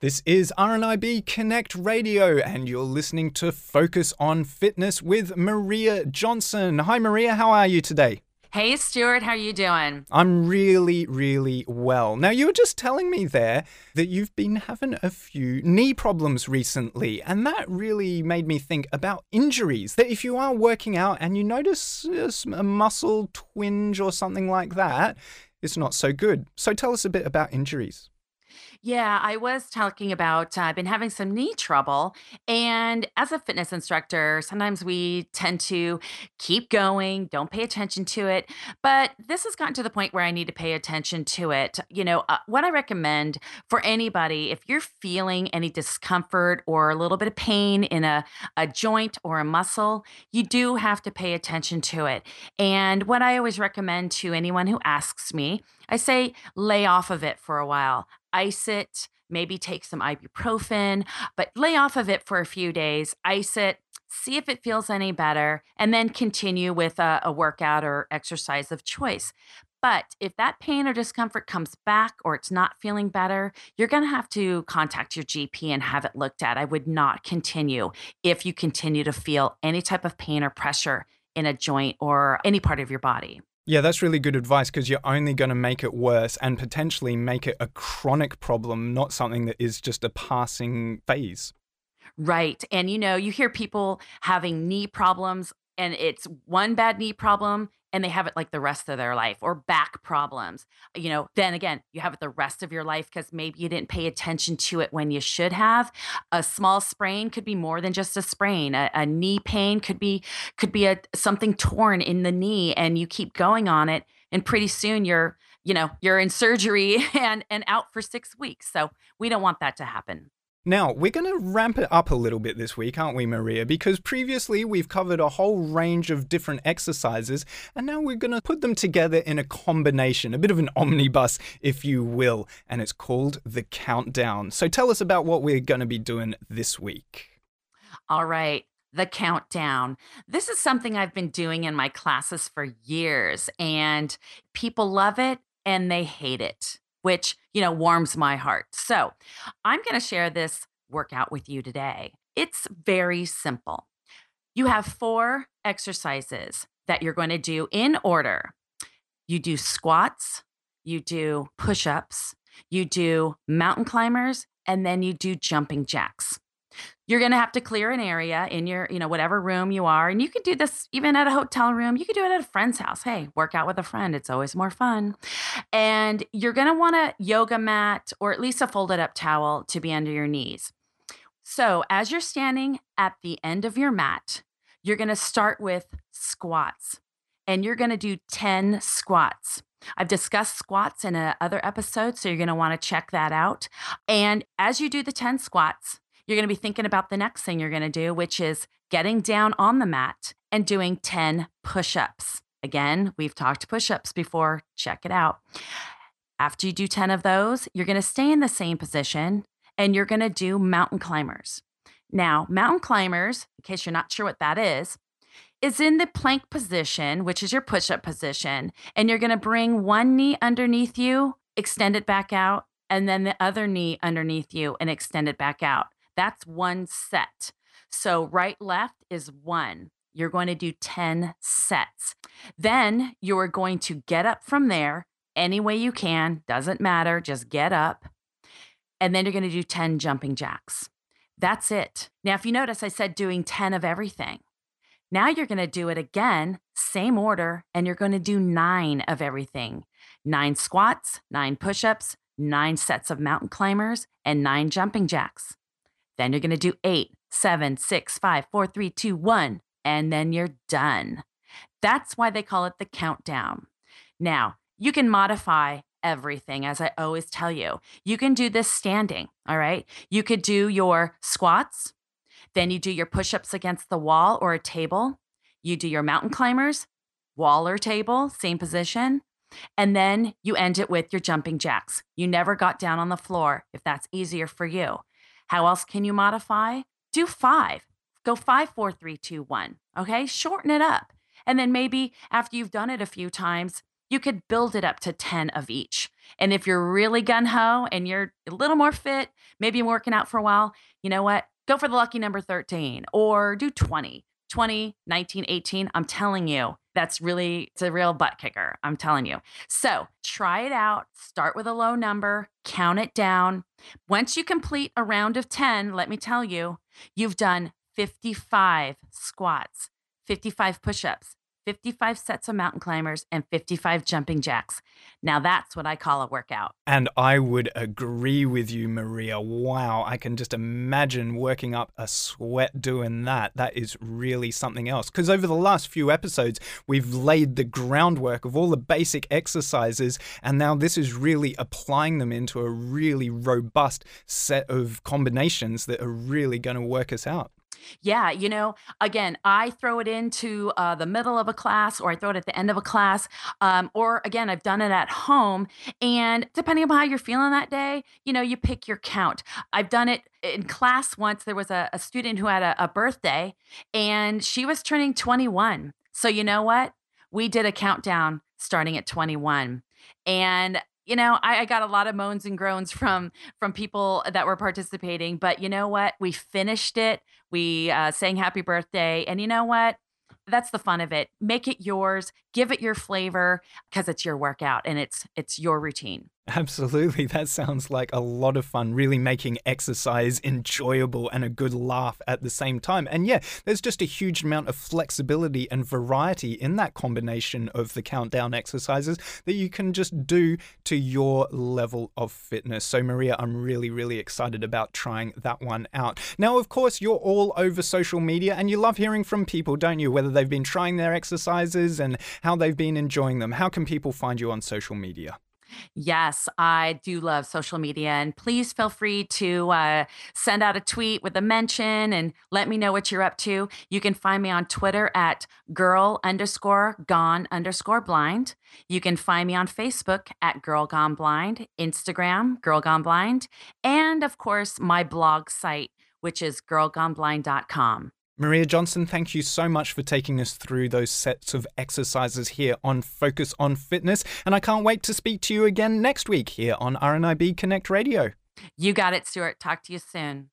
This is RNIB Connect Radio, and you're listening to Focus on Fitness with Maria Johnson. Hi, Maria. How are you today? Hey, Stuart. How are you doing? I'm really, really well. Now, you were just telling me there that you've been having a few knee problems recently, and that really made me think about injuries. That if you are working out and you notice a muscle twinge or something like that, it's not so good. So, tell us a bit about injuries. Yeah, I was talking about uh, I've been having some knee trouble. And as a fitness instructor, sometimes we tend to keep going, don't pay attention to it. But this has gotten to the point where I need to pay attention to it. You know, uh, what I recommend for anybody, if you're feeling any discomfort or a little bit of pain in a, a joint or a muscle, you do have to pay attention to it. And what I always recommend to anyone who asks me, I say lay off of it for a while ice it, maybe take some ibuprofen, but lay off of it for a few days, ice it, see if it feels any better, and then continue with a, a workout or exercise of choice. But if that pain or discomfort comes back or it's not feeling better, you're going to have to contact your GP and have it looked at. I would not continue if you continue to feel any type of pain or pressure in a joint or any part of your body. Yeah, that's really good advice because you're only going to make it worse and potentially make it a chronic problem, not something that is just a passing phase. Right. And you know, you hear people having knee problems and it's one bad knee problem and they have it like the rest of their life or back problems. You know, then again, you have it the rest of your life because maybe you didn't pay attention to it when you should have. A small sprain could be more than just a sprain. A, a knee pain could be could be a something torn in the knee and you keep going on it and pretty soon you're, you know, you're in surgery and and out for 6 weeks. So, we don't want that to happen. Now, we're going to ramp it up a little bit this week, aren't we, Maria? Because previously we've covered a whole range of different exercises, and now we're going to put them together in a combination, a bit of an omnibus, if you will, and it's called the Countdown. So tell us about what we're going to be doing this week. All right the countdown. This is something I've been doing in my classes for years, and people love it and they hate it which, you know, warms my heart. So I'm going to share this workout with you today. It's very simple. You have four exercises that you're going to do in order. You do squats, you do push ups, you do mountain climbers, and then you do jumping jacks you're going to have to clear an area in your, you know, whatever room you are. And you can do this even at a hotel room. You can do it at a friend's house. Hey, work out with a friend. It's always more fun. And you're going to want a yoga mat or at least a folded up towel to be under your knees. So as you're standing at the end of your mat, you're going to start with squats and you're going to do 10 squats. I've discussed squats in another episode, so you're going to want to check that out. And as you do the 10 squats, you're going to be thinking about the next thing you're going to do, which is getting down on the mat and doing 10 push ups. Again, we've talked push ups before. Check it out. After you do 10 of those, you're going to stay in the same position and you're going to do mountain climbers. Now, mountain climbers, in case you're not sure what that is, is in the plank position, which is your push up position. And you're going to bring one knee underneath you, extend it back out, and then the other knee underneath you and extend it back out. That's one set. So right, left is one. You're going to do 10 sets. Then you're going to get up from there any way you can, doesn't matter, just get up. And then you're going to do 10 jumping jacks. That's it. Now, if you notice, I said doing 10 of everything. Now you're going to do it again, same order, and you're going to do nine of everything nine squats, nine push ups, nine sets of mountain climbers, and nine jumping jacks. Then you're going to do eight, seven, six, five, four, three, two, one, and then you're done. That's why they call it the countdown. Now, you can modify everything, as I always tell you. You can do this standing, all right? You could do your squats, then you do your push ups against the wall or a table. You do your mountain climbers, wall or table, same position. And then you end it with your jumping jacks. You never got down on the floor if that's easier for you. How else can you modify? Do five. Go five, four, three, two, one. Okay. Shorten it up. And then maybe after you've done it a few times, you could build it up to 10 of each. And if you're really gun ho and you're a little more fit, maybe you're working out for a while, you know what? Go for the lucky number 13 or do 20, 20, 19, 18. I'm telling you, that's really, it's a real butt kicker. I'm telling you. So try it out. Start with a low number, count it down. Once you complete a round of 10, let me tell you, you've done 55 squats, 55 push ups, 55 sets of mountain climbers, and 55 jumping jacks. Now that's what I call a workout. And I would agree with you, Maria. Wow, I can just imagine working up a sweat doing that. That is really something else. Because over the last few episodes, we've laid the groundwork of all the basic exercises, and now this is really applying them into a really robust set of combinations that are really going to work us out. Yeah, you know, again, I throw it into uh, the middle of a class or I throw it at the end of a class. Um, or again, I've done it at home. And depending on how you're feeling that day, you know, you pick your count. I've done it in class once. There was a, a student who had a, a birthday and she was turning 21. So, you know what? We did a countdown starting at 21. And you know I, I, got a lot of moans and groans from from people that were participating but you know what? We finished it. We uh, sang happy birthday and you know what? That's the fun of it. Make it yours. Give it your flavor because it's your workout and it's it's your routine Absolutely. That sounds like a lot of fun, really making exercise enjoyable and a good laugh at the same time. And yeah, there's just a huge amount of flexibility and variety in that combination of the countdown exercises that you can just do to your level of fitness. So, Maria, I'm really, really excited about trying that one out. Now, of course, you're all over social media and you love hearing from people, don't you? Whether they've been trying their exercises and how they've been enjoying them. How can people find you on social media? Yes, I do love social media. And please feel free to uh, send out a tweet with a mention and let me know what you're up to. You can find me on Twitter at girl underscore gone underscore blind. You can find me on Facebook at Girl Gone Blind, Instagram, Girl Gone Blind, and of course, my blog site, which is girlgoneblind.com. Maria Johnson, thank you so much for taking us through those sets of exercises here on Focus on Fitness. And I can't wait to speak to you again next week here on RNIB Connect Radio. You got it, Stuart. Talk to you soon.